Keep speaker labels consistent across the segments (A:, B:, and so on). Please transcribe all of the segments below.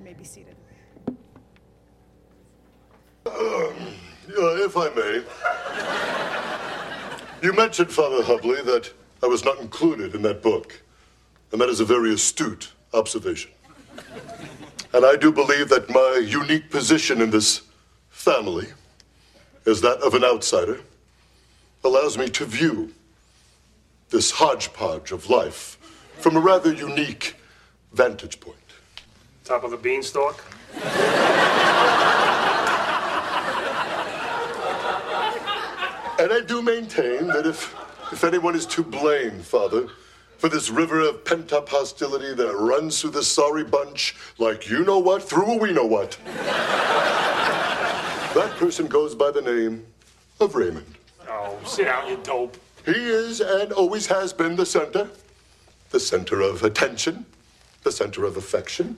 A: You may be seated.
B: Uh, if I may. You mentioned, Father Hubley, that I was not included in that book. And that is a very astute observation. And I do believe that my unique position in this family, as that of an outsider, allows me to view this hodgepodge of life from a rather unique vantage point.
C: Top of the beanstalk?
B: And I do maintain that if, if anyone is to blame, Father, for this river of pent up hostility that runs through this sorry bunch, like you know what, through a we know what, that person goes by the name of Raymond.
C: Oh, sit down, you dope.
B: He is and always has been the center, the center of attention, the center of affection.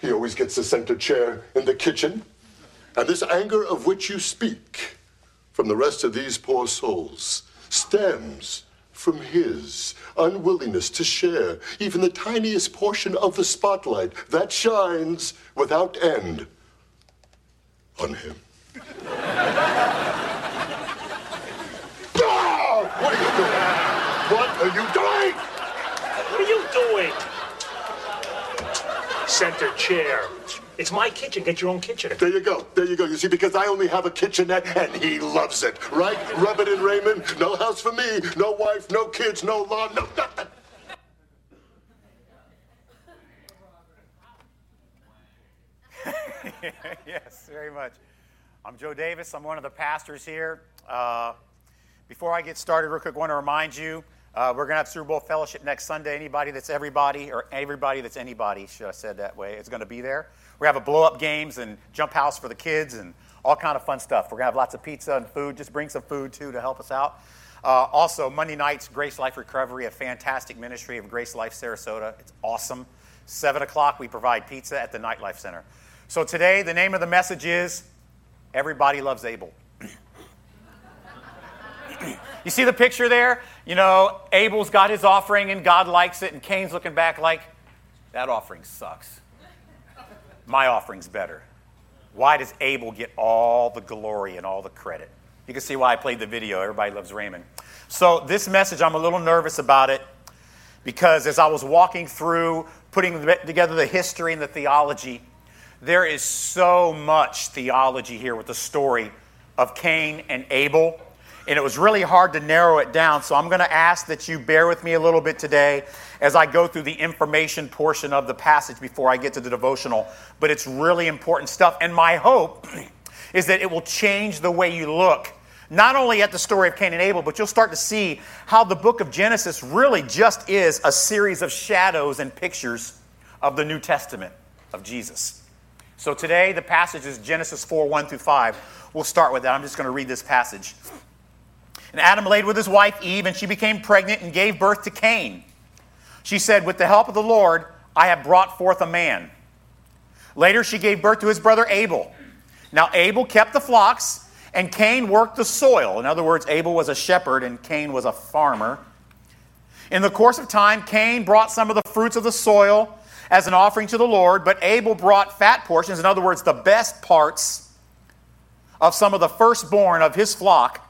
B: He always gets the center chair in the kitchen. And this anger of which you speak from the rest of these poor souls stems from his unwillingness to share even the tiniest portion of the spotlight that shines without end on him. Ah! What are you doing? What are you doing?
C: What are you doing? Center chair. It's my kitchen. Get your own kitchen.
B: There you go. There you go. You see, because I only have a kitchenette and he loves it, right? Rub it in, Raymond. No house for me. No wife. No kids. No lawn. No nothing.
D: yes, very much. I'm Joe Davis. I'm one of the pastors here. Uh, before I get started, real quick, I want to remind you uh, we're going to have Super Bowl fellowship next Sunday. Anybody that's everybody, or everybody that's anybody, should I said that way, is going to be there. We're going to have a blow up games and jump house for the kids and all kind of fun stuff. We're going to have lots of pizza and food. Just bring some food too to help us out. Uh, also, Monday nights, Grace Life Recovery, a fantastic ministry of Grace Life Sarasota. It's awesome. 7 o'clock, we provide pizza at the Nightlife Center. So today, the name of the message is Everybody Loves Abel. You see the picture there? You know, Abel's got his offering and God likes it, and Cain's looking back like, that offering sucks. My offering's better. Why does Abel get all the glory and all the credit? You can see why I played the video. Everybody loves Raymond. So, this message, I'm a little nervous about it because as I was walking through putting together the history and the theology, there is so much theology here with the story of Cain and Abel. And it was really hard to narrow it down. So I'm going to ask that you bear with me a little bit today as I go through the information portion of the passage before I get to the devotional. But it's really important stuff. And my hope is that it will change the way you look not only at the story of Cain and Abel, but you'll start to see how the book of Genesis really just is a series of shadows and pictures of the New Testament of Jesus. So today, the passage is Genesis 4 1 through 5. We'll start with that. I'm just going to read this passage. And Adam laid with his wife Eve, and she became pregnant and gave birth to Cain. She said, With the help of the Lord, I have brought forth a man. Later, she gave birth to his brother Abel. Now, Abel kept the flocks and Cain worked the soil. In other words, Abel was a shepherd and Cain was a farmer. In the course of time, Cain brought some of the fruits of the soil as an offering to the Lord, but Abel brought fat portions, in other words, the best parts of some of the firstborn of his flock.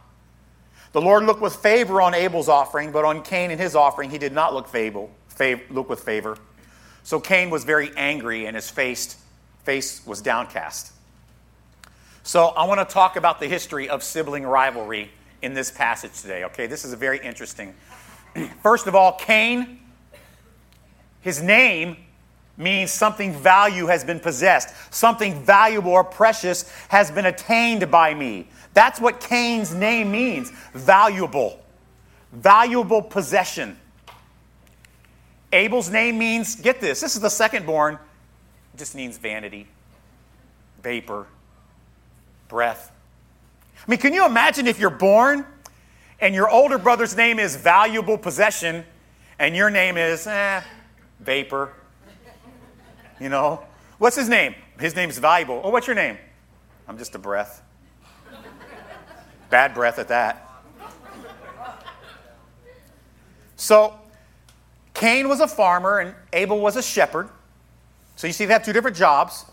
D: The Lord looked with favor on Abel's offering, but on Cain and his offering, he did not look, favor, fav- look with favor. So Cain was very angry, and his face, face was downcast. So I want to talk about the history of sibling rivalry in this passage today, okay? This is a very interesting. First of all, Cain, his name means something value has been possessed, something valuable or precious has been attained by me. That's what Cain's name means valuable, valuable possession. Abel's name means, get this, this is the second born, it just means vanity, vapor, breath. I mean, can you imagine if you're born and your older brother's name is valuable possession and your name is, eh, vapor? You know? What's his name? His name's valuable. Oh, what's your name? I'm just a breath. Bad breath at that. So, Cain was a farmer and Abel was a shepherd. So you see, they have two different jobs.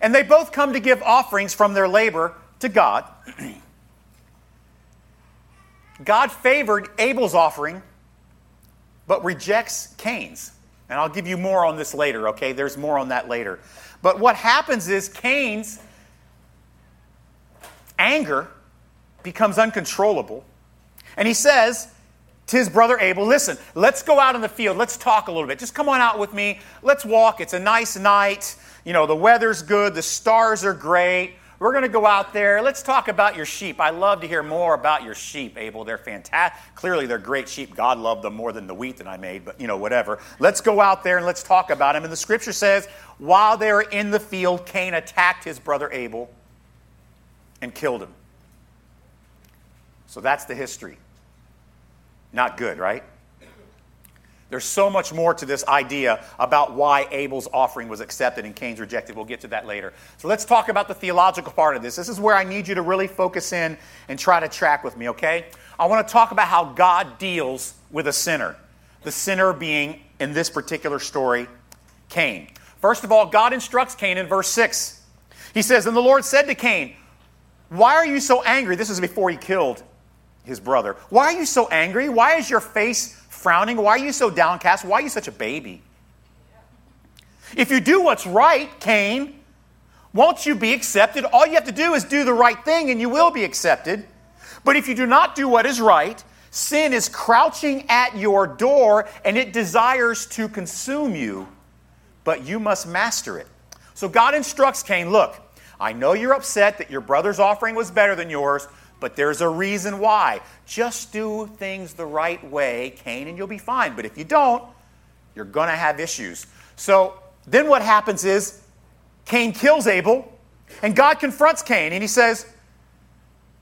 D: And they both come to give offerings from their labor to God. God favored Abel's offering, but rejects Cain's. And I'll give you more on this later, okay? There's more on that later. But what happens is Cain's anger becomes uncontrollable. And he says to his brother Abel, Listen, let's go out in the field. Let's talk a little bit. Just come on out with me. Let's walk. It's a nice night. You know, the weather's good. The stars are great. We're going to go out there. Let's talk about your sheep. I love to hear more about your sheep, Abel. They're fantastic. Clearly, they're great sheep. God loved them more than the wheat that I made, but you know, whatever. Let's go out there and let's talk about them. And the scripture says, while they were in the field, Cain attacked his brother Abel and killed him. So that's the history. Not good, right? There's so much more to this idea about why Abel's offering was accepted and Cain's rejected. We'll get to that later. So let's talk about the theological part of this. This is where I need you to really focus in and try to track with me, okay? I want to talk about how God deals with a sinner. The sinner being, in this particular story, Cain. First of all, God instructs Cain in verse 6. He says, And the Lord said to Cain, Why are you so angry? This is before he killed his brother. Why are you so angry? Why is your face frowning? Why are you so downcast? Why are you such a baby? If you do what's right, Cain, won't you be accepted? All you have to do is do the right thing and you will be accepted. But if you do not do what is right, sin is crouching at your door and it desires to consume you, but you must master it. So God instructs Cain look, I know you're upset that your brother's offering was better than yours, but there's a reason why. Just do things the right way, Cain, and you'll be fine. But if you don't, you're going to have issues. So then what happens is Cain kills Abel, and God confronts Cain, and he says,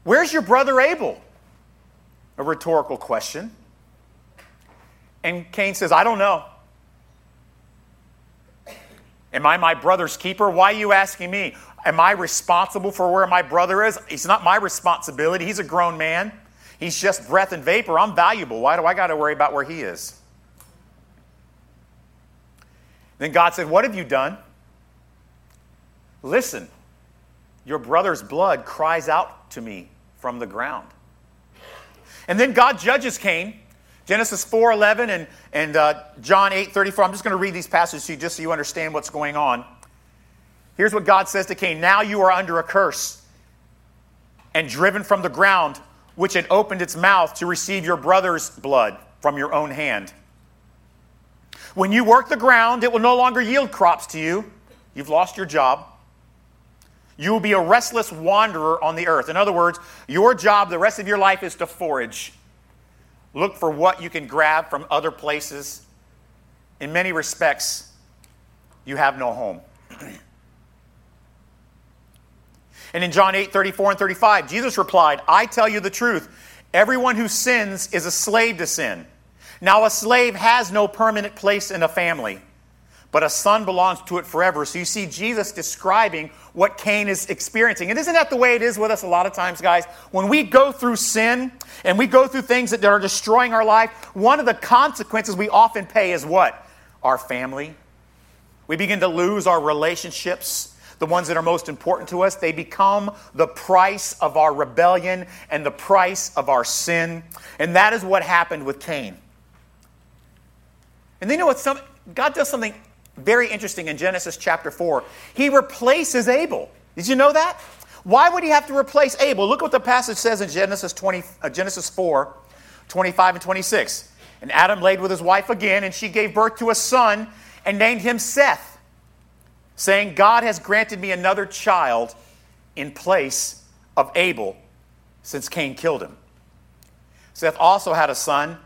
D: Where's your brother Abel? A rhetorical question. And Cain says, I don't know. Am I my brother's keeper? Why are you asking me? Am I responsible for where my brother is? It's not my responsibility. He's a grown man. He's just breath and vapor. I'm valuable. Why do I got to worry about where he is? Then God said, What have you done? Listen, your brother's blood cries out to me from the ground. And then God judges Cain. Genesis 4:11 and, and uh, John 8:34. I'm just going to read these passages to you just so you understand what's going on. Here's what God says to Cain Now you are under a curse and driven from the ground, which had opened its mouth to receive your brother's blood from your own hand. When you work the ground, it will no longer yield crops to you. You've lost your job. You will be a restless wanderer on the earth. In other words, your job the rest of your life is to forage. Look for what you can grab from other places. In many respects, you have no home. And in John 8, 34 and 35, Jesus replied, I tell you the truth. Everyone who sins is a slave to sin. Now, a slave has no permanent place in a family, but a son belongs to it forever. So you see Jesus describing what Cain is experiencing. And isn't that the way it is with us a lot of times, guys? When we go through sin and we go through things that are destroying our life, one of the consequences we often pay is what? Our family. We begin to lose our relationships the ones that are most important to us, they become the price of our rebellion and the price of our sin. And that is what happened with Cain. And then you know what? Some, God does something very interesting in Genesis chapter 4. He replaces Abel. Did you know that? Why would he have to replace Abel? Look what the passage says in Genesis, 20, uh, Genesis 4 25 and 26. And Adam laid with his wife again, and she gave birth to a son and named him Seth saying, God has granted me another child in place of Abel since Cain killed him. Seth also had a son.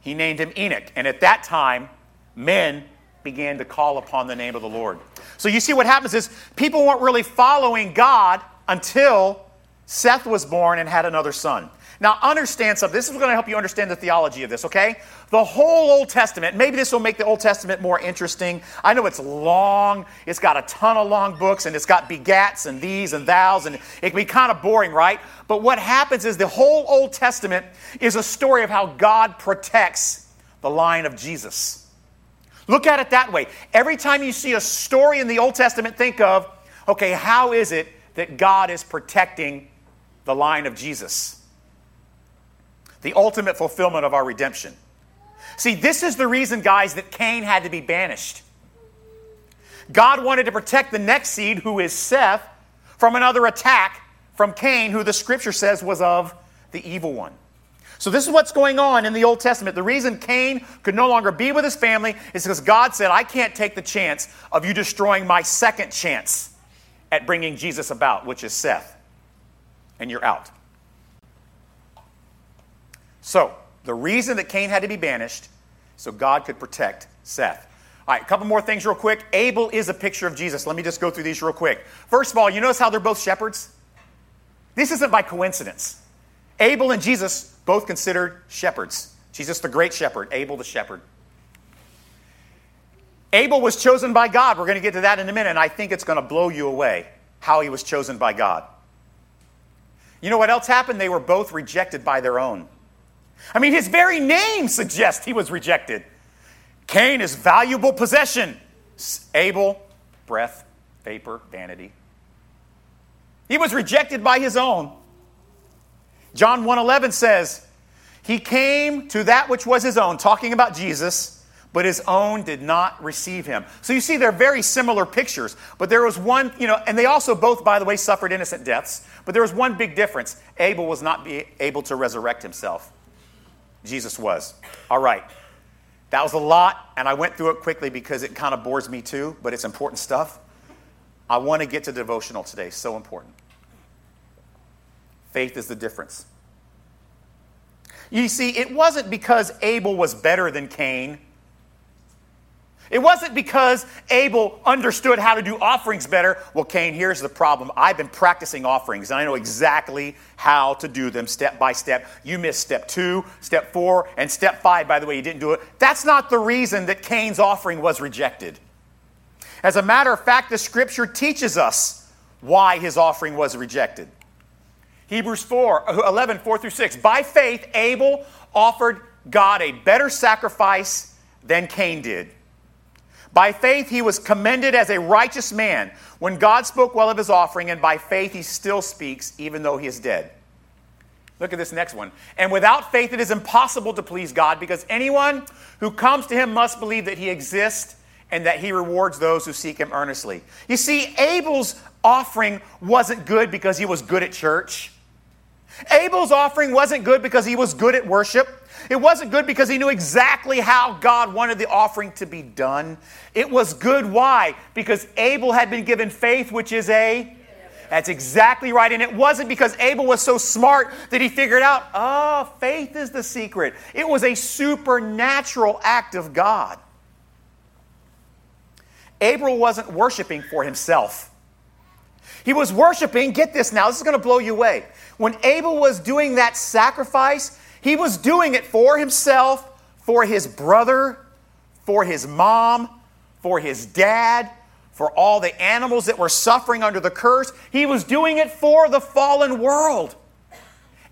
D: He named him Enoch. And at that time, men began to call upon the name of the Lord. So you see what happens is people weren't really following God until Seth was born and had another son. Now, understand something. This is going to help you understand the theology of this, okay? The whole Old Testament, maybe this will make the Old Testament more interesting. I know it's long, it's got a ton of long books, and it's got begats and these and thous, and it can be kind of boring, right? But what happens is the whole Old Testament is a story of how God protects the line of Jesus. Look at it that way. Every time you see a story in the Old Testament, think of, okay, how is it that God is protecting the line of Jesus? The ultimate fulfillment of our redemption. See, this is the reason, guys, that Cain had to be banished. God wanted to protect the next seed, who is Seth, from another attack from Cain, who the scripture says was of the evil one. So, this is what's going on in the Old Testament. The reason Cain could no longer be with his family is because God said, I can't take the chance of you destroying my second chance at bringing Jesus about, which is Seth. And you're out. So, the reason that Cain had to be banished, so God could protect Seth. All right, a couple more things real quick. Abel is a picture of Jesus. Let me just go through these real quick. First of all, you notice how they're both shepherds? This isn't by coincidence. Abel and Jesus both considered shepherds. Jesus, the great shepherd, Abel, the shepherd. Abel was chosen by God. We're going to get to that in a minute, and I think it's going to blow you away how he was chosen by God. You know what else happened? They were both rejected by their own. I mean, his very name suggests he was rejected. Cain is valuable possession. Abel, breath, vapor, vanity. He was rejected by his own. John 1:11 says, "He came to that which was his own," talking about Jesus, but his own did not receive him. So you see they're very similar pictures, but there was one, you know, and they also both by the way suffered innocent deaths, but there was one big difference. Abel was not able to resurrect himself. Jesus was. All right. That was a lot, and I went through it quickly because it kind of bores me too, but it's important stuff. I want to get to devotional today, so important. Faith is the difference. You see, it wasn't because Abel was better than Cain. It wasn't because Abel understood how to do offerings better. Well, Cain, here's the problem. I've been practicing offerings, and I know exactly how to do them step by step. You missed step two, step four, and step five, by the way, you didn't do it. That's not the reason that Cain's offering was rejected. As a matter of fact, the scripture teaches us why his offering was rejected. Hebrews 4, 11, 4 through 6. By faith, Abel offered God a better sacrifice than Cain did. By faith, he was commended as a righteous man when God spoke well of his offering, and by faith, he still speaks even though he is dead. Look at this next one. And without faith, it is impossible to please God because anyone who comes to him must believe that he exists and that he rewards those who seek him earnestly. You see, Abel's offering wasn't good because he was good at church. Abel's offering wasn't good because he was good at worship. It wasn't good because he knew exactly how God wanted the offering to be done. It was good. Why? Because Abel had been given faith, which is a. That's exactly right. And it wasn't because Abel was so smart that he figured out, oh, faith is the secret. It was a supernatural act of God. Abel wasn't worshiping for himself. He was worshiping, get this now, this is going to blow you away. When Abel was doing that sacrifice, he was doing it for himself, for his brother, for his mom, for his dad, for all the animals that were suffering under the curse. He was doing it for the fallen world.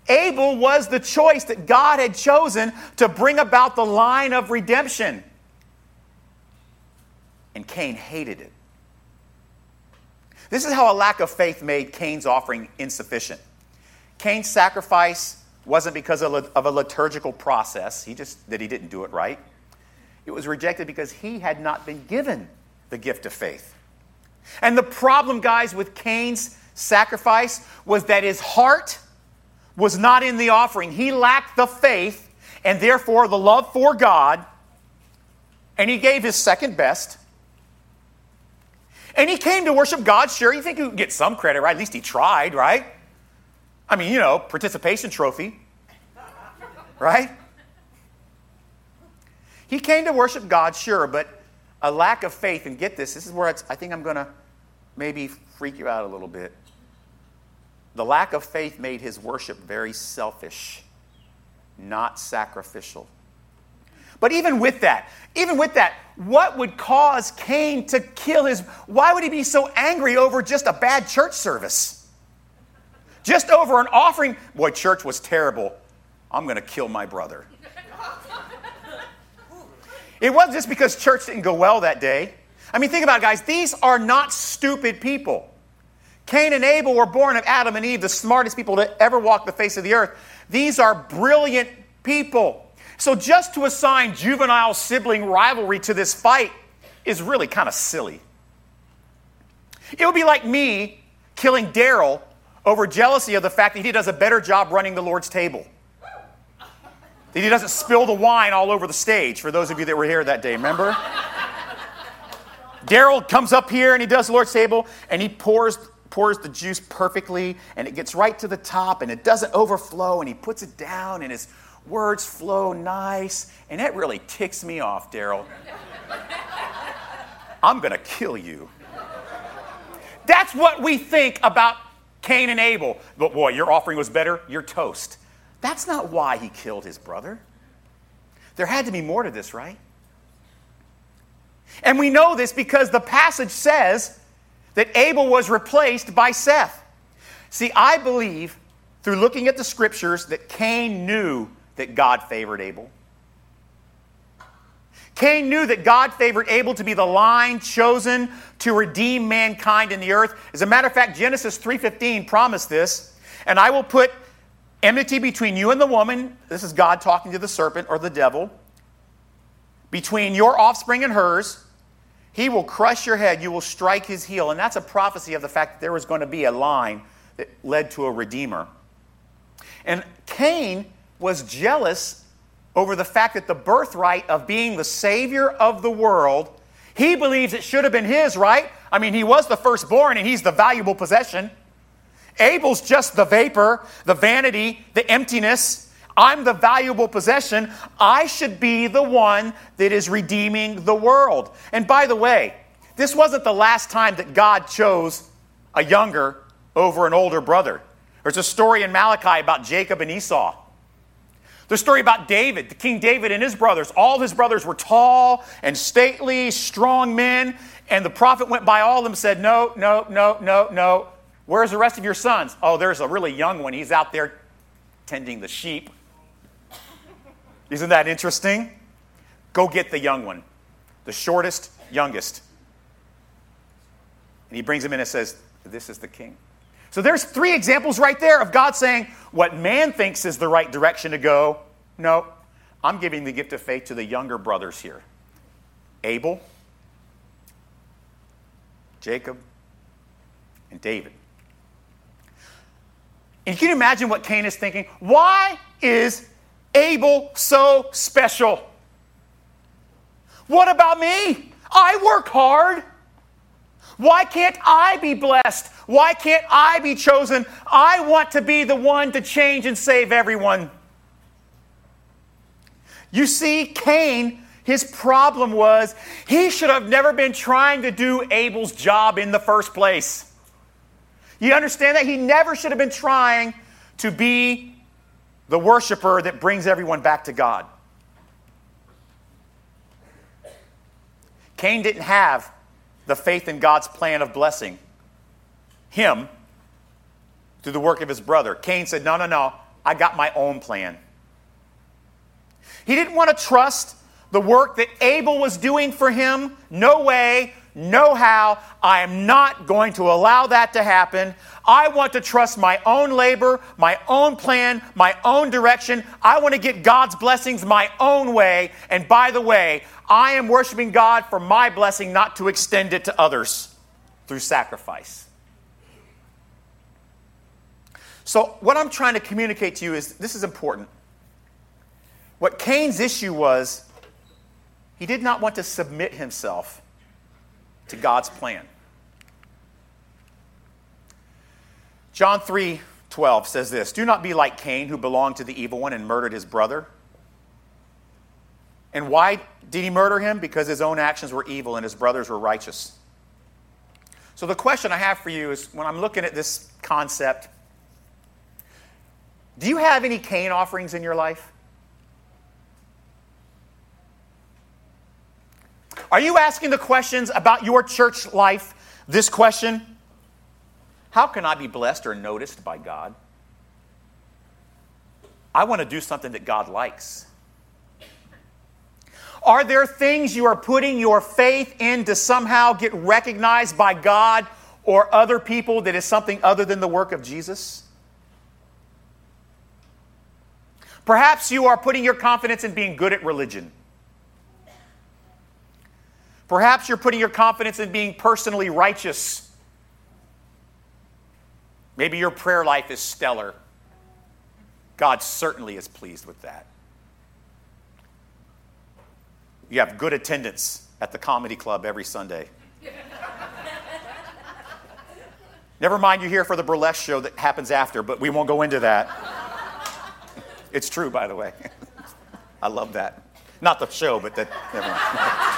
D: Abel was the choice that God had chosen to bring about the line of redemption. And Cain hated it. This is how a lack of faith made Cain's offering insufficient. Cain's sacrifice wasn't because of a liturgical process, he just that he didn't do it right. It was rejected because he had not been given the gift of faith. And the problem, guys, with Cain's sacrifice was that his heart was not in the offering. He lacked the faith and therefore the love for God, and he gave his second best. And he came to worship God. Sure, you think he would get some credit, right? At least he tried, right? I mean, you know, participation trophy, right? He came to worship God, sure, but a lack of faith, and get this, this is where I think I'm going to maybe freak you out a little bit. The lack of faith made his worship very selfish, not sacrificial. But even with that, even with that, what would cause Cain to kill his? Why would he be so angry over just a bad church service? Just over an offering? Boy, church was terrible. I'm going to kill my brother. It wasn't just because church didn't go well that day. I mean, think about it, guys. These are not stupid people. Cain and Abel were born of Adam and Eve, the smartest people to ever walk the face of the earth. These are brilliant people. So just to assign juvenile sibling rivalry to this fight is really kind of silly. It would be like me killing Daryl over jealousy of the fact that he does a better job running the Lord's table. That he doesn't spill the wine all over the stage, for those of you that were here that day, remember? Daryl comes up here and he does the Lord's table and he pours, pours the juice perfectly and it gets right to the top and it doesn't overflow and he puts it down and his words flow nice. And that really ticks me off, Daryl. I'm going to kill you. That's what we think about Cain and Abel. But boy, your offering was better, you're toast. That's not why he killed his brother. There had to be more to this, right? And we know this because the passage says that Abel was replaced by Seth. See, I believe through looking at the scriptures that Cain knew that God favored Abel. Cain knew that God favored Abel to be the line chosen to redeem mankind in the earth. As a matter of fact, Genesis 3:15 promised this, and I will put enmity between you and the woman, this is God talking to the serpent or the devil, between your offspring and hers. He will crush your head, you will strike his heel. And that's a prophecy of the fact that there was going to be a line that led to a redeemer. And Cain was jealous over the fact that the birthright of being the Savior of the world, he believes it should have been his, right? I mean, he was the firstborn and he's the valuable possession. Abel's just the vapor, the vanity, the emptiness. I'm the valuable possession. I should be the one that is redeeming the world. And by the way, this wasn't the last time that God chose a younger over an older brother. There's a story in Malachi about Jacob and Esau. The story about David, the King David and his brothers. All his brothers were tall and stately, strong men. And the prophet went by all of them said, No, no, no, no, no. Where's the rest of your sons? Oh, there's a really young one. He's out there tending the sheep. Isn't that interesting? Go get the young one, the shortest, youngest. And he brings him in and says, This is the king. So there's three examples right there of God saying, What man thinks is the right direction to go, no, I'm giving the gift of faith to the younger brothers here Abel, Jacob, and David. And can you imagine what Cain is thinking? Why is Abel so special? What about me? I work hard. Why can't I be blessed? Why can't I be chosen? I want to be the one to change and save everyone. You see, Cain, his problem was he should have never been trying to do Abel's job in the first place. You understand that? He never should have been trying to be the worshiper that brings everyone back to God. Cain didn't have the faith in God's plan of blessing him through the work of his brother. Cain said, No, no, no, I got my own plan. He didn't want to trust the work that Abel was doing for him. No way, no how. I am not going to allow that to happen. I want to trust my own labor, my own plan, my own direction. I want to get God's blessings my own way. And by the way, I am worshiping God for my blessing, not to extend it to others through sacrifice. So, what I'm trying to communicate to you is this is important. What Cain's issue was, he did not want to submit himself to God's plan. John 3 12 says this Do not be like Cain, who belonged to the evil one and murdered his brother. And why did he murder him? Because his own actions were evil and his brothers were righteous. So, the question I have for you is when I'm looking at this concept, do you have any Cain offerings in your life? Are you asking the questions about your church life this question? How can I be blessed or noticed by God? I want to do something that God likes. Are there things you are putting your faith in to somehow get recognized by God or other people that is something other than the work of Jesus? Perhaps you are putting your confidence in being good at religion. Perhaps you're putting your confidence in being personally righteous. Maybe your prayer life is stellar. God certainly is pleased with that. You have good attendance at the comedy club every Sunday. Never mind, you're here for the burlesque show that happens after, but we won't go into that. It's true, by the way. I love that. Not the show, but that. Never mind.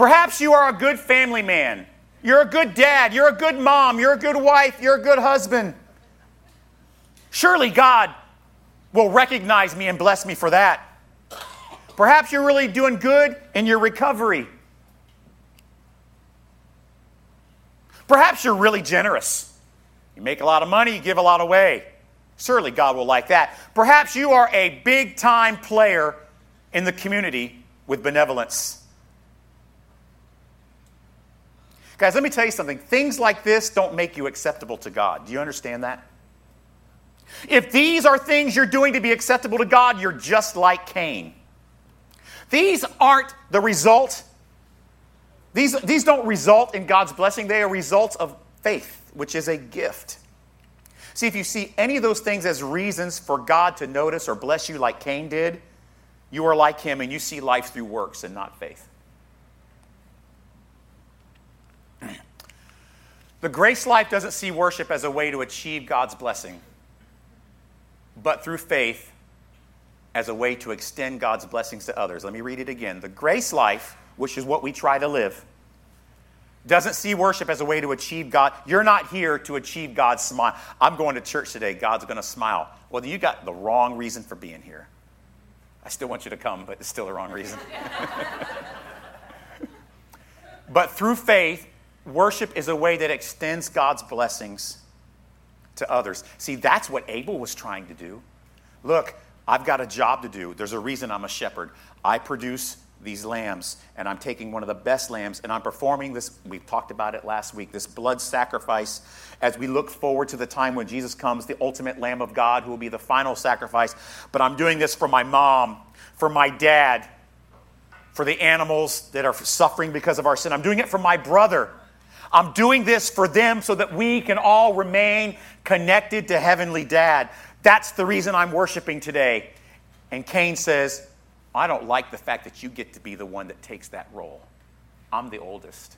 D: Perhaps you are a good family man. You're a good dad. You're a good mom. You're a good wife. You're a good husband. Surely God will recognize me and bless me for that. Perhaps you're really doing good in your recovery. Perhaps you're really generous. You make a lot of money, you give a lot away. Surely God will like that. Perhaps you are a big time player in the community with benevolence. Guys, let me tell you something. Things like this don't make you acceptable to God. Do you understand that? If these are things you're doing to be acceptable to God, you're just like Cain. These aren't the result. These, these don't result in God's blessing, they are results of faith, which is a gift. See, if you see any of those things as reasons for God to notice or bless you like Cain did, you are like him and you see life through works and not faith. The grace life doesn't see worship as a way to achieve God's blessing but through faith as a way to extend God's blessings to others. Let me read it again. The grace life, which is what we try to live, doesn't see worship as a way to achieve God. You're not here to achieve God's smile. I'm going to church today. God's going to smile. Well, you got the wrong reason for being here. I still want you to come, but it's still the wrong reason. but through faith, worship is a way that extends God's blessings to others. See, that's what Abel was trying to do. Look, I've got a job to do. There's a reason I'm a shepherd. I produce these lambs, and I'm taking one of the best lambs, and I'm performing this. We talked about it last week this blood sacrifice as we look forward to the time when Jesus comes, the ultimate Lamb of God, who will be the final sacrifice. But I'm doing this for my mom, for my dad, for the animals that are suffering because of our sin. I'm doing it for my brother. I'm doing this for them so that we can all remain connected to Heavenly Dad. That's the reason I'm worshiping today. And Cain says, I don't like the fact that you get to be the one that takes that role. I'm the oldest.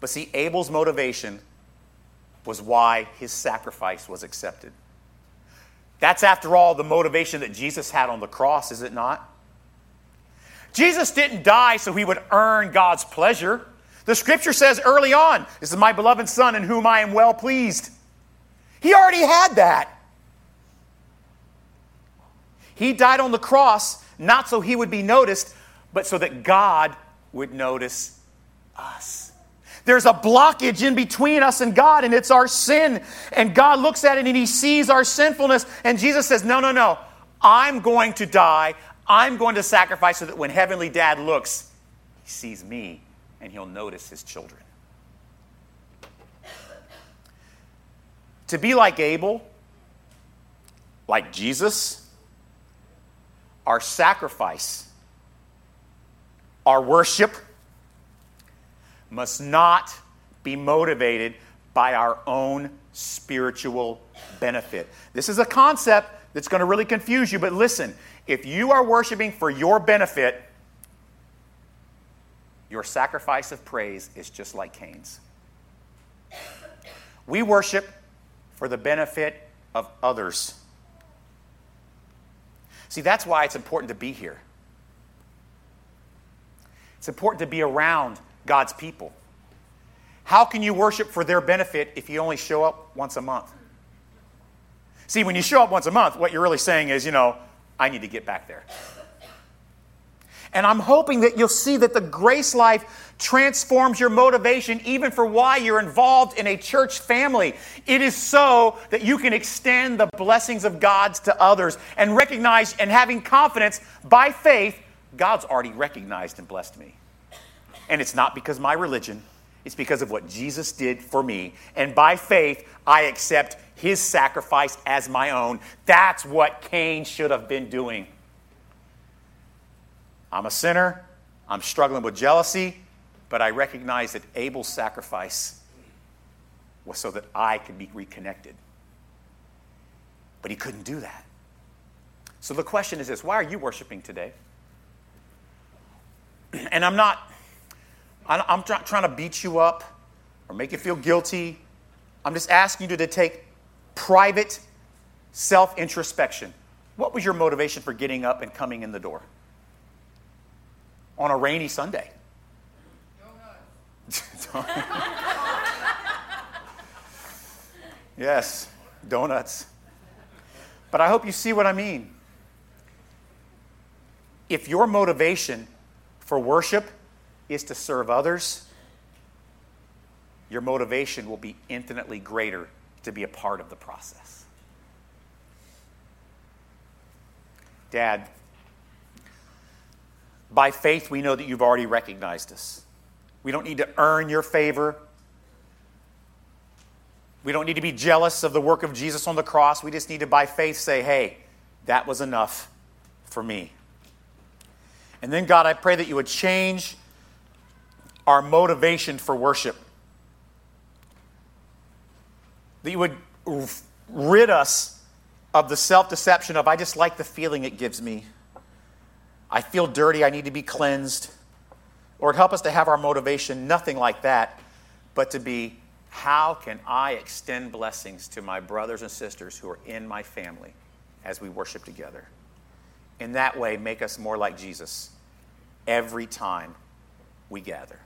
D: But see, Abel's motivation was why his sacrifice was accepted. That's, after all, the motivation that Jesus had on the cross, is it not? Jesus didn't die so he would earn God's pleasure. The scripture says early on, This is my beloved Son in whom I am well pleased. He already had that. He died on the cross not so he would be noticed, but so that God would notice us. There's a blockage in between us and God, and it's our sin. And God looks at it and he sees our sinfulness. And Jesus says, No, no, no. I'm going to die. I'm going to sacrifice so that when Heavenly Dad looks, he sees me and he'll notice his children. To be like Abel, like Jesus, our sacrifice, our worship must not be motivated by our own spiritual benefit. This is a concept that's going to really confuse you, but listen, if you are worshiping for your benefit, your sacrifice of praise is just like Cain's. We worship for the benefit of others. See, that's why it's important to be here. It's important to be around God's people. How can you worship for their benefit if you only show up once a month? See, when you show up once a month, what you're really saying is, you know, I need to get back there. And I'm hoping that you'll see that the grace life transforms your motivation even for why you're involved in a church family. It is so that you can extend the blessings of God to others and recognize and having confidence by faith, God's already recognized and blessed me. And it's not because my religion, it's because of what Jesus did for me. And by faith, I accept his sacrifice as my own. That's what Cain should have been doing. I'm a sinner. I'm struggling with jealousy, but I recognize that Abel's sacrifice was so that I could be reconnected. But he couldn't do that. So the question is this why are you worshiping today? And I'm not, I'm not trying to beat you up or make you feel guilty. I'm just asking you to take private self introspection. What was your motivation for getting up and coming in the door on a rainy Sunday? yes, donuts. But I hope you see what I mean. If your motivation for worship is to serve others, your motivation will be infinitely greater to be a part of the process. Dad, by faith, we know that you've already recognized us. We don't need to earn your favor. We don't need to be jealous of the work of Jesus on the cross. We just need to, by faith, say, hey, that was enough for me. And then, God, I pray that you would change our motivation for worship. That you would rid us of the self deception of, I just like the feeling it gives me. I feel dirty, I need to be cleansed. Lord, help us to have our motivation nothing like that, but to be how can I extend blessings to my brothers and sisters who are in my family as we worship together? In that way, make us more like Jesus every time we gather.